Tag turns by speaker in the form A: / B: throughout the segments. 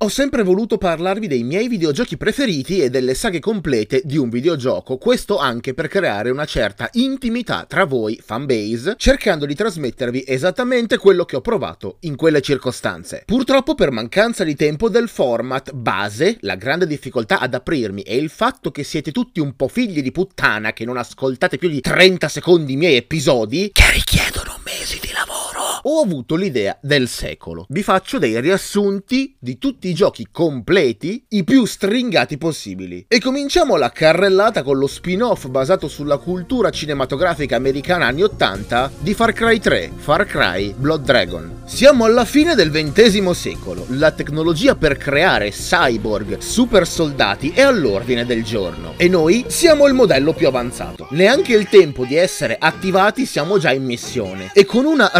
A: Ho sempre voluto parlarvi dei miei videogiochi preferiti e delle saghe complete di un videogioco, questo anche per creare una certa intimità tra voi, fanbase, cercando di trasmettervi esattamente quello che ho provato in quelle circostanze. Purtroppo per mancanza di tempo del format base, la grande difficoltà ad aprirmi e il fatto che siete tutti un po' figli di puttana che non ascoltate più di 30 secondi i miei episodi, che richiedono mesi di lavoro ho avuto l'idea del secolo. Vi faccio dei riassunti di tutti i giochi completi, i più stringati possibili. E cominciamo la carrellata con lo spin-off basato sulla cultura cinematografica americana anni 80 di Far Cry 3, Far Cry Blood Dragon. Siamo alla fine del XX secolo, la tecnologia per creare cyborg super soldati è all'ordine del giorno e noi siamo il modello più avanzato. Neanche il tempo di essere attivati siamo già in missione e con una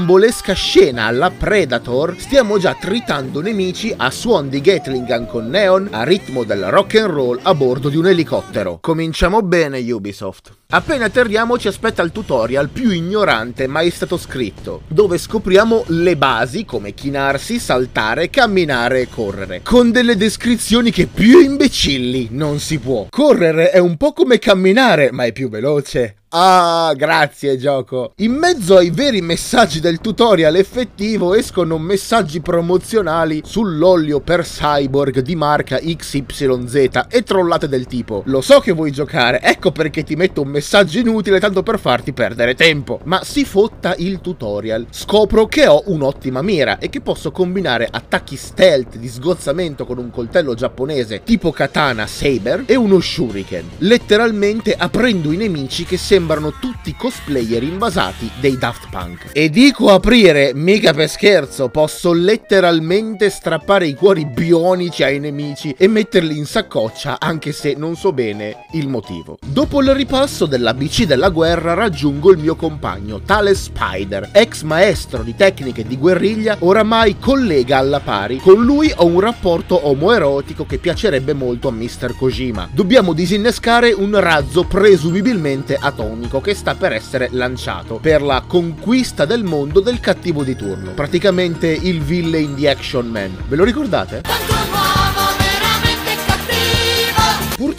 A: roccambolesca scena alla Predator stiamo già tritando nemici a suon di Gatling Gun con Neon a ritmo del rock and roll a bordo di un elicottero. Cominciamo bene Ubisoft. Appena atterriamo ci aspetta il tutorial più ignorante mai stato scritto, dove scopriamo le basi come chinarsi, saltare, camminare e correre, con delle descrizioni che più imbecilli non si può. Correre è un po' come camminare, ma è più veloce. Ah, grazie gioco. In mezzo ai veri messaggi del tutorial effettivo escono messaggi promozionali sull'olio per cyborg di marca XYZ e trollate del tipo Lo so che vuoi giocare, ecco perché ti metto un messaggio inutile tanto per farti perdere tempo. Ma si fotta il tutorial. Scopro che ho un'ottima mira e che posso combinare attacchi stealth di sgozzamento con un coltello giapponese tipo katana saber e uno shuriken. Letteralmente aprendo i nemici che sembrano sembrano tutti cosplayer invasati dei Daft Punk. E dico aprire, mica per scherzo, posso letteralmente strappare i cuori bionici ai nemici e metterli in saccoccia anche se non so bene il motivo. Dopo il ripasso dell'ABC della guerra raggiungo il mio compagno, tale Spider, ex maestro di tecniche di guerriglia, oramai collega alla pari. Con lui ho un rapporto omoerotico che piacerebbe molto a Mr. Kojima. Dobbiamo disinnescare un razzo presumibilmente atomico atomico che sta per essere lanciato per la conquista del mondo del cattivo di turno. Praticamente il villain di Action Man. Ve lo ricordate?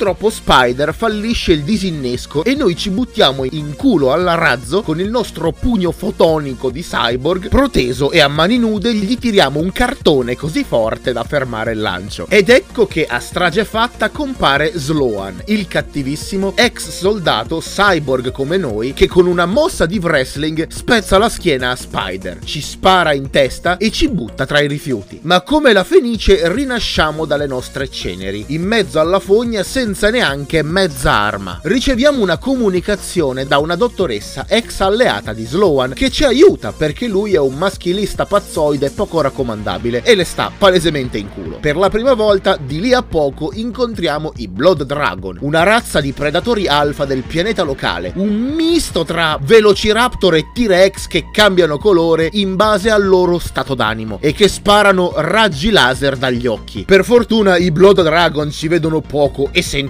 A: Purtroppo Spider fallisce il disinnesco e noi ci buttiamo in culo alla razzo con il nostro pugno fotonico di cyborg proteso e a mani nude gli tiriamo un cartone così forte da fermare il lancio. Ed ecco che a strage fatta compare Sloan, il cattivissimo ex soldato cyborg come noi che con una mossa di wrestling spezza la schiena a Spider, ci spara in testa e ci butta tra i rifiuti. Ma come la Fenice rinasciamo dalle nostre ceneri. In mezzo alla fogna senza neanche mezza arma. Riceviamo una comunicazione da una dottoressa ex alleata di Sloan che ci aiuta perché lui è un maschilista pazzoide poco raccomandabile e le sta palesemente in culo. Per la prima volta di lì a poco incontriamo i Blood Dragon, una razza di predatori alfa del pianeta locale, un misto tra Velociraptor e T-Rex che cambiano colore in base al loro stato d'animo e che sparano raggi laser dagli occhi. Per fortuna i Blood Dragon ci vedono poco e sentono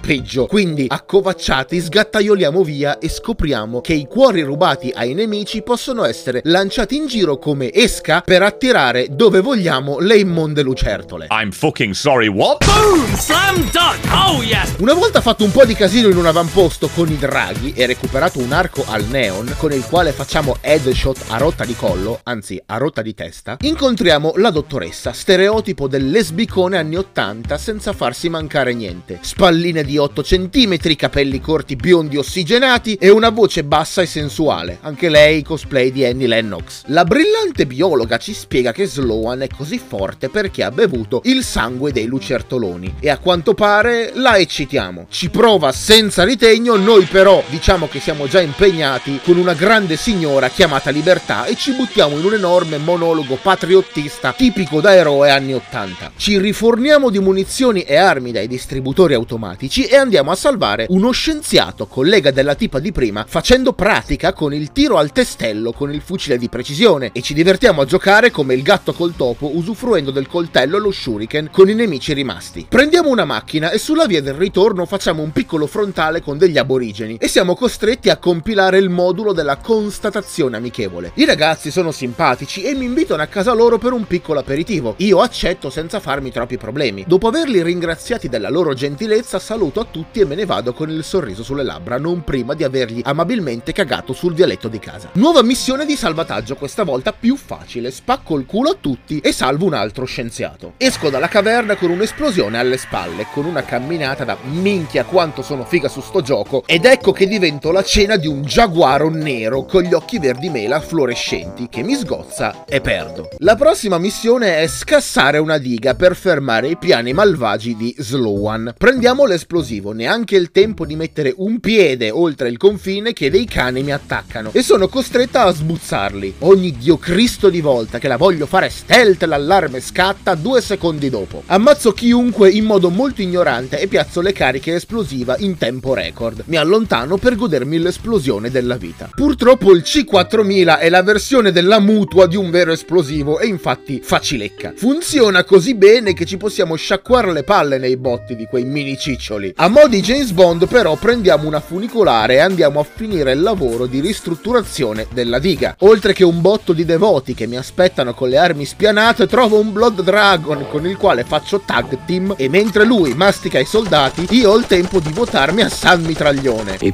A: peggio. Quindi, accovacciati, sgattaioliamo via e scopriamo che i cuori rubati ai nemici possono essere lanciati in giro come esca per attirare dove vogliamo le immonde lucertole.
B: I'm fucking sorry, what?
C: Boom! Slam dunk! Oh yes!
A: Una volta fatto un po' di casino in un avamposto con i draghi e recuperato un arco al neon con il quale facciamo headshot a rotta di collo, anzi a rotta di testa, incontriamo la dottoressa, stereotipo del lesbicone anni 80 senza farsi mancare niente alte, spalline di 8 cm, capelli corti biondi ossigenati e una voce bassa e sensuale, anche lei cosplay di Annie Lennox. La brillante biologa ci spiega che Sloan è così forte perché ha bevuto il sangue dei lucertoloni e a quanto pare la eccitiamo. Ci prova senza ritegno, noi però diciamo che siamo già impegnati con una grande signora chiamata Libertà e ci buttiamo in un enorme monologo patriottista tipico da eroe anni 80. Ci riforniamo di munizioni e armi dai distributori automatici e andiamo a salvare uno scienziato, collega della tipa di prima, facendo pratica con il tiro al testello con il fucile di precisione e ci divertiamo a giocare come il gatto col topo usufruendo del coltello e lo shuriken con i nemici rimasti. Prendiamo una macchina e sulla via del ritorno facciamo un piccolo frontale con degli aborigeni e siamo costretti a compilare il modulo della constatazione amichevole. I ragazzi sono simpatici e mi invitano a casa loro per un piccolo aperitivo. Io accetto senza farmi troppi problemi. Dopo averli ringraziati della loro gentilezza, saluto a tutti e me ne vado con il sorriso sulle labbra, non prima di avergli amabilmente cagato sul dialetto di casa. Nuova missione di salvataggio, questa volta più facile. Spacco il culo a tutti e salvo un altro scienziato. Esco dalla caverna con un'esplosione alle spalle, con una camminata da minchia quanto sono figa su sto gioco, ed ecco che divento la cena di un giaguaro nero con gli occhi verdi mela fluorescenti che mi sgozza e perdo. La prossima missione è scassare una diga per fermare i piani malvagi di Slowan. Prendiamo l'esplosivo, neanche il tempo di mettere un piede oltre il confine che dei cani mi attaccano e sono costretta a sbuzzarli. Ogni dio cristo di volta che la voglio fare stealth l'allarme scatta due secondi dopo. Ammazzo chiunque in modo molto ignorante e piazzo le cariche esplosiva in tempo record. Mi allontano per godermi l'esplosione della vita. Purtroppo il C4000 è la versione della mutua di un vero esplosivo e infatti facilecca. Funziona così bene che ci possiamo sciacquare le palle nei botti di quei mini ciccioli. A mo' di James Bond però prendiamo una funicolare e andiamo a finire il lavoro di ristrutturazione della diga. Oltre che un botto di devoti che mi aspettano con le armi spianate, trovo un Blood Dragon con il quale faccio tag team e mentre lui mastica i soldati, io ho il tempo di votarmi a San Mitraglione.
B: E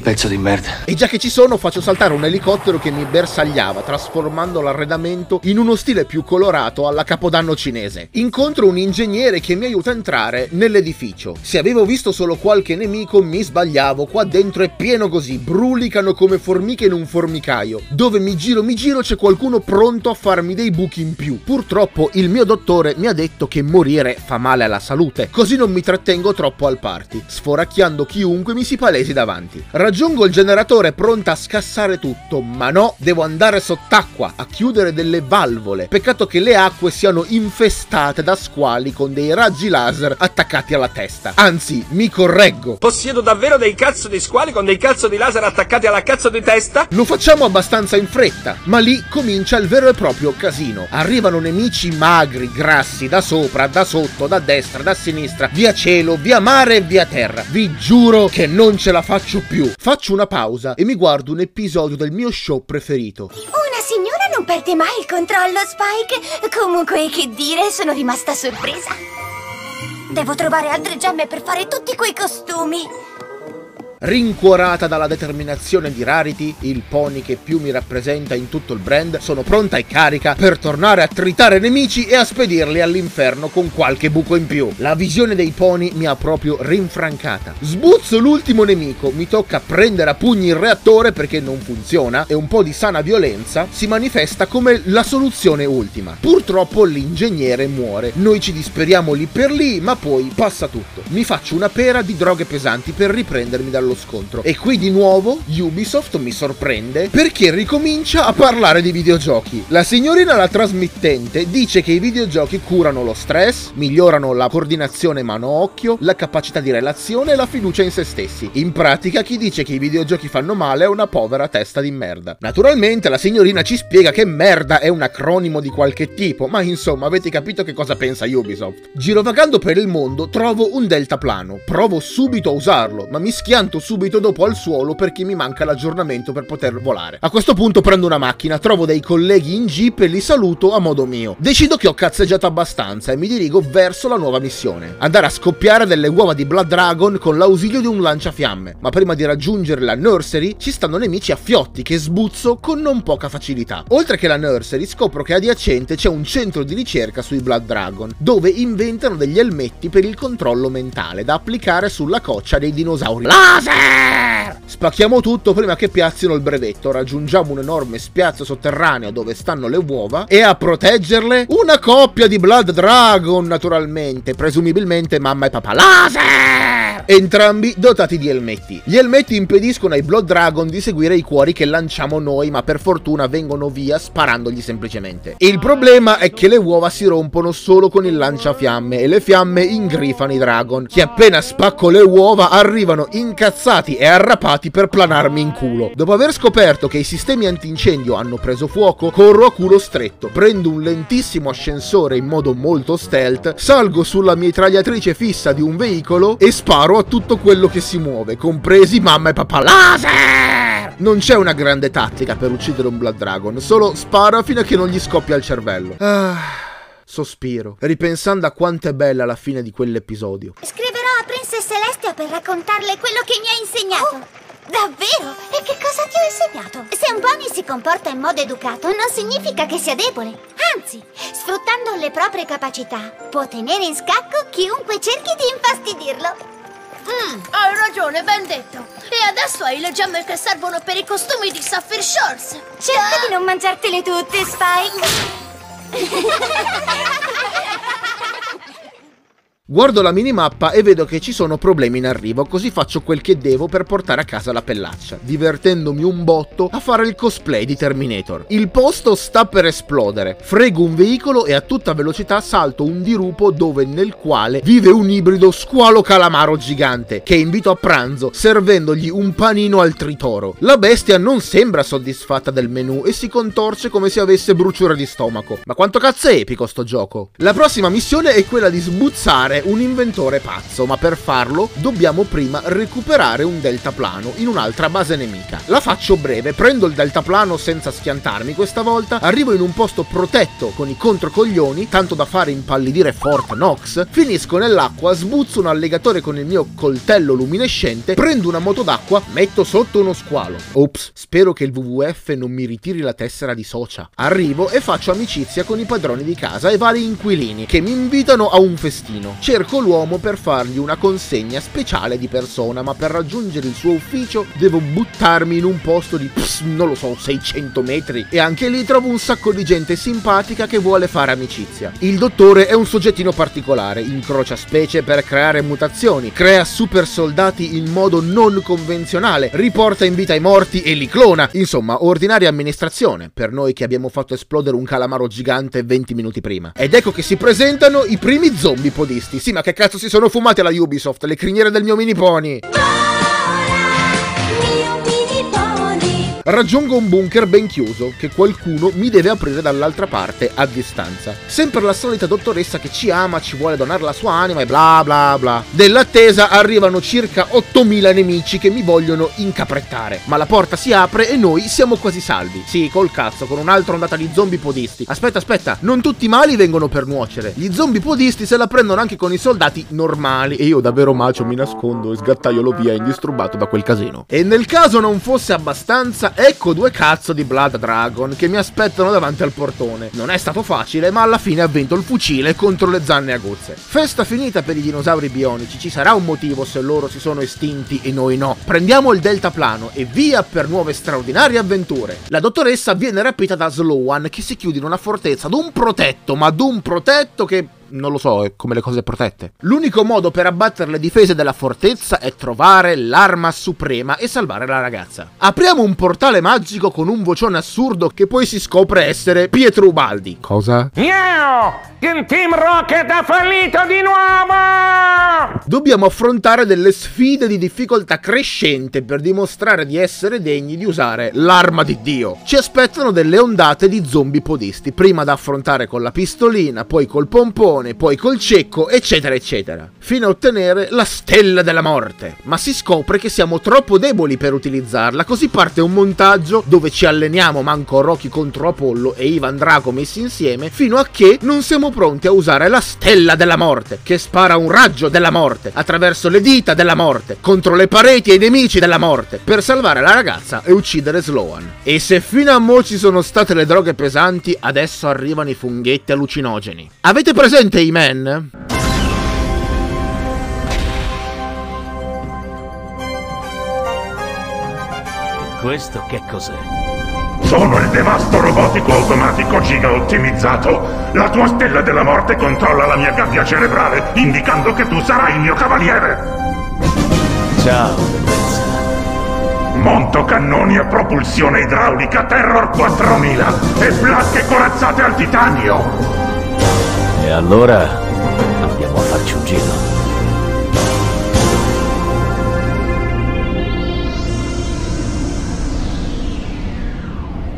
B: pezzo di merda.
A: E già che ci sono, faccio saltare un elicottero che mi bersagliava, trasformando l'arredamento in uno stile più colorato alla capodanno cinese. Incontro un ingegnere che mi aiuta a entrare nell'edificio. Se avevo visto solo qualche nemico, mi sbagliavo. Qua dentro è pieno così, brulicano come formiche in un formicaio. Dove mi giro, mi giro, c'è qualcuno pronto a farmi dei buchi in più. Purtroppo il mio dottore mi ha detto che morire fa male alla salute, così non mi trattengo troppo al party, sforacchiando chiunque mi si palesi davanti. Raggiungo il generatore pronta a scassare tutto, ma no, devo andare sott'acqua a chiudere delle valvole. Peccato che le acque siano infestate da squali con dei raggi laser attaccati alla testa. Anzi, mi correggo.
C: Possiedo davvero dei cazzo di squali con dei cazzo di laser attaccati alla cazzo di testa?
A: Lo facciamo abbastanza in fretta, ma lì comincia il vero e proprio casino. Arrivano nemici magri, grassi, da sopra, da sotto, da destra, da sinistra, via cielo, via mare e via terra. Vi giuro che non ce la faccio più. Faccio una pausa e mi guardo un episodio del mio show preferito.
D: Una signora non perde mai il controllo, Spike. Comunque, che dire, sono rimasta sorpresa. Devo trovare altre gemme per fare tutti quei costumi.
A: Rincuorata dalla determinazione di Rarity, il pony che più mi rappresenta in tutto il brand, sono pronta e carica per tornare a tritare nemici e a spedirli all'inferno con qualche buco in più. La visione dei pony mi ha proprio rinfrancata. Sbuzzo l'ultimo nemico, mi tocca prendere a pugni il reattore perché non funziona e un po' di sana violenza si manifesta come la soluzione ultima. Purtroppo l'ingegnere muore, noi ci disperiamo lì per lì, ma poi passa tutto. Mi faccio una pera di droghe pesanti per riprendermi dallo scontro. E qui di nuovo Ubisoft mi sorprende perché ricomincia a parlare di videogiochi. La signorina la trasmittente dice che i videogiochi curano lo stress, migliorano la coordinazione mano-occhio, la capacità di relazione e la fiducia in se stessi. In pratica chi dice che i videogiochi fanno male è una povera testa di merda. Naturalmente la signorina ci spiega che merda è un acronimo di qualche tipo, ma insomma avete capito che cosa pensa Ubisoft. Girovagando per il mondo trovo un deltaplano, provo subito a usarlo, ma mi schianto subito dopo al suolo perché mi manca l'aggiornamento per poter volare. A questo punto prendo una macchina, trovo dei colleghi in jeep e li saluto a modo mio. Decido che ho cazzeggiato abbastanza e mi dirigo verso la nuova missione. Andare a scoppiare delle uova di Blood Dragon con l'ausilio di un lanciafiamme. Ma prima di raggiungere la nursery ci stanno nemici a fiotti che sbuzzo con non poca facilità. Oltre che la nursery scopro che adiacente c'è un centro di ricerca sui Blood Dragon, dove inventano degli elmetti per il controllo mentale da applicare sulla coccia dei dinosauri. Laser! Spacchiamo tutto prima che piazzino il brevetto, raggiungiamo un enorme spiazzo sotterraneo dove stanno le uova e a proteggerle una coppia di Blood Dragon naturalmente, presumibilmente mamma e papà. Laser! Entrambi dotati di elmetti. Gli elmetti impediscono ai Blood Dragon di seguire i cuori che lanciamo noi, ma per fortuna vengono via sparandogli semplicemente. Il problema è che le uova si rompono solo con il lanciafiamme e le fiamme ingrifano i Dragon, che appena spacco le uova arrivano incazzati e arrapati per planarmi in culo. Dopo aver scoperto che i sistemi antincendio hanno preso fuoco, corro a culo stretto, prendo un lentissimo ascensore in modo molto stealth, salgo sulla mitragliatrice fissa di un veicolo e sparo a tutto quello che si muove, compresi mamma e papà laser! Non c'è una grande tattica per uccidere un Blood Dragon, solo spara fino a che non gli scoppia il cervello. Ah, sospiro, ripensando a quanto è bella la fine di quell'episodio.
D: Scriverò a Princess Celestia per raccontarle quello che mi ha insegnato. Oh, davvero? E che cosa ti ho insegnato? Se un pony si comporta in modo educato non significa che sia debole. Anzi, sfruttando le proprie capacità, può tenere in scacco chiunque cerchi di infastidirlo.
E: Mm, hai ragione, ben detto. E adesso hai le gemme che servono per i costumi di Sapphire Shores.
D: Cerca di non mangiartele tutte, Spike.
A: Guardo la minimappa e vedo che ci sono problemi in arrivo, così faccio quel che devo per portare a casa la pellaccia, divertendomi un botto a fare il cosplay di Terminator. Il posto sta per esplodere, frego un veicolo e a tutta velocità salto un dirupo dove nel quale vive un ibrido squalo calamaro gigante, che invito a pranzo, servendogli un panino al tritoro. La bestia non sembra soddisfatta del menù e si contorce come se avesse bruciore di stomaco. Ma quanto cazzo è epico sto gioco? La prossima missione è quella di sbuzzare un inventore pazzo, ma per farlo dobbiamo prima recuperare un deltaplano in un'altra base nemica. La faccio breve, prendo il deltaplano senza schiantarmi questa volta, arrivo in un posto protetto con i controcoglioni, tanto da fare impallidire Fort Knox, finisco nell'acqua, sbuzzo un alligatore con il mio coltello luminescente, prendo una moto d'acqua, metto sotto uno squalo. Ops, spero che il WWF non mi ritiri la tessera di socia. Arrivo e faccio amicizia con i padroni di casa e vari inquilini che mi invitano a un festino cerco l'uomo per fargli una consegna speciale di persona, ma per raggiungere il suo ufficio devo buttarmi in un posto di, pss, non lo so, 600 metri. E anche lì trovo un sacco di gente simpatica che vuole fare amicizia. Il dottore è un soggettino particolare, incrocia specie per creare mutazioni, crea super soldati in modo non convenzionale, riporta in vita i morti e li clona. Insomma, ordinaria amministrazione, per noi che abbiamo fatto esplodere un calamaro gigante 20 minuti prima. Ed ecco che si presentano i primi zombie podisti sì, ma che cazzo si sono fumati alla Ubisoft? Le criniere del mio mini pony. Raggiungo un bunker ben chiuso che qualcuno mi deve aprire dall'altra parte a distanza. Sempre la solita dottoressa che ci ama, ci vuole donare la sua anima e bla bla bla. Dell'attesa arrivano circa 8000 nemici che mi vogliono incaprettare. Ma la porta si apre e noi siamo quasi salvi. Sì, col cazzo, con un'altra ondata di zombie podisti. Aspetta, aspetta, non tutti i mali vengono per nuocere. Gli zombie podisti se la prendono anche con i soldati normali. E io davvero macio mi nascondo e sgattaiolo via indisturbato da quel casino. E nel caso non fosse abbastanza, ecco due cazzo di Blood Dragon che mi aspettano davanti al portone. Non è stato facile, ma alla fine ha vinto il fucile contro le zanne aguzze. Festa finita per i dinosauri bionici, ci sarà un motivo se loro si sono estinti e noi no. Prendiamo il deltaplano e via per nuove straordinarie avventure. La dottoressa viene rapita da Slowan che si chiude in una fortezza ad un protetto, ma ad un protetto che non lo so, è come le cose protette. L'unico modo per abbattere le difese della fortezza è trovare l'arma suprema e salvare la ragazza. Apriamo un portale magico con un vocione assurdo che poi si scopre essere Pietro Ubaldi. Cosa?
F: Miau! Il Team Rocket ha fallito di nuovo!
A: Dobbiamo affrontare delle sfide di difficoltà crescente per dimostrare di essere degni di usare l'arma di Dio. Ci aspettano delle ondate di zombie podisti, prima da affrontare con la pistolina, poi col pompone, poi col cecco, eccetera eccetera, fino a ottenere la stella della morte. Ma si scopre che siamo troppo deboli per utilizzarla, così parte un montaggio dove ci alleniamo manco Rocky contro Apollo e Ivan Drago messi insieme, fino a che non siamo pronti a usare la stella della morte, che spara un raggio della morte attraverso le dita della morte contro le pareti e i nemici della morte per salvare la ragazza e uccidere Sloan. E se fino a mo' ci sono state le droghe pesanti, adesso arrivano i funghetti allucinogeni. Avete presente i men?
B: Questo che cos'è?
G: Sono il devasto robotico automatico giga ottimizzato. La tua stella della morte controlla la mia gabbia cerebrale, indicando che tu sarai il mio cavaliere.
B: Ciao, bellezza.
G: Monto cannoni a propulsione idraulica Terror 4000 e placche corazzate al titanio.
B: E allora andiamo a farci un giro.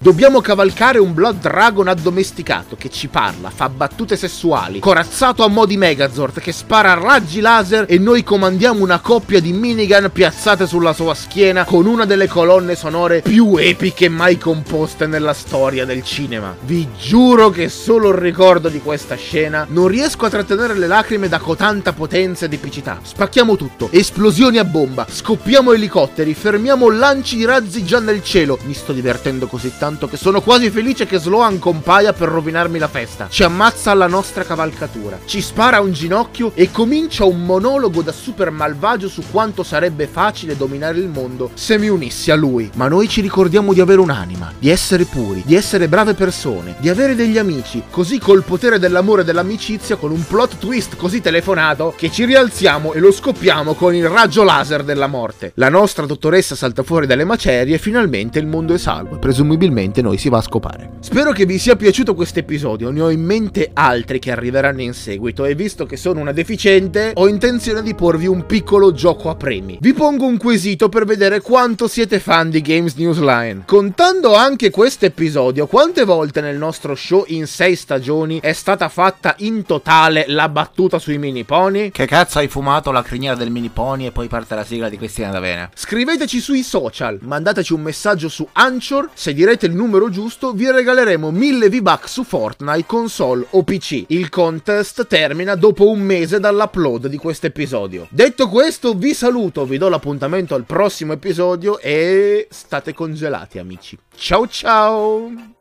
A: Dobbiamo cavalcare un Blood Dragon addomesticato che ci parla, fa battute sessuali, corazzato a mo' di Megazord che spara raggi laser e noi comandiamo una coppia di minigun piazzate sulla sua schiena con una delle colonne sonore più epiche mai composte nella storia del cinema. Vi giuro che solo il ricordo di questa scena non riesco a trattenere le lacrime da cotanta potenza ed epicità. Spacchiamo tutto, esplosioni a bomba, scoppiamo elicotteri, fermiamo lanci di razzi già nel cielo. Mi sto divertendo così tanto che sono quasi felice che Sloan compaia per rovinarmi la festa. Ci ammazza alla nostra cavalcatura, ci spara un ginocchio e comincia un monologo da super malvagio su quanto sarebbe facile dominare il mondo se mi unissi a lui. Ma noi ci ricordiamo di avere un'anima, di essere puri, di essere brave persone, di avere degli amici, così col potere dell'amore e dell'amicizia, con un plot twist così telefonato, che ci rialziamo e lo scoppiamo con il raggio laser della morte. La nostra dottoressa salta fuori dalle macerie e finalmente il mondo è salvo, presumibilmente noi si va a scopare. Spero che vi sia piaciuto questo episodio, ne ho in mente altri che arriveranno in seguito e visto che sono una deficiente ho intenzione di porvi un piccolo gioco a premi. Vi pongo un quesito per vedere quanto siete fan di Games Newsline. Contando anche questo episodio, quante volte nel nostro show in 6 stagioni è stata fatta in totale la battuta sui mini pony?
H: Che cazzo hai fumato la criniera del mini pony e poi parte la sigla di Cristina D'Avena?
A: Scriveteci sui social, mandateci un messaggio su Anchor, se direte il numero giusto vi regaleremo 1000 V-Bucks su Fortnite, console o PC. Il contest termina dopo un mese dall'upload di questo episodio. Detto questo vi saluto, vi do l'appuntamento al prossimo episodio e state congelati amici. Ciao ciao!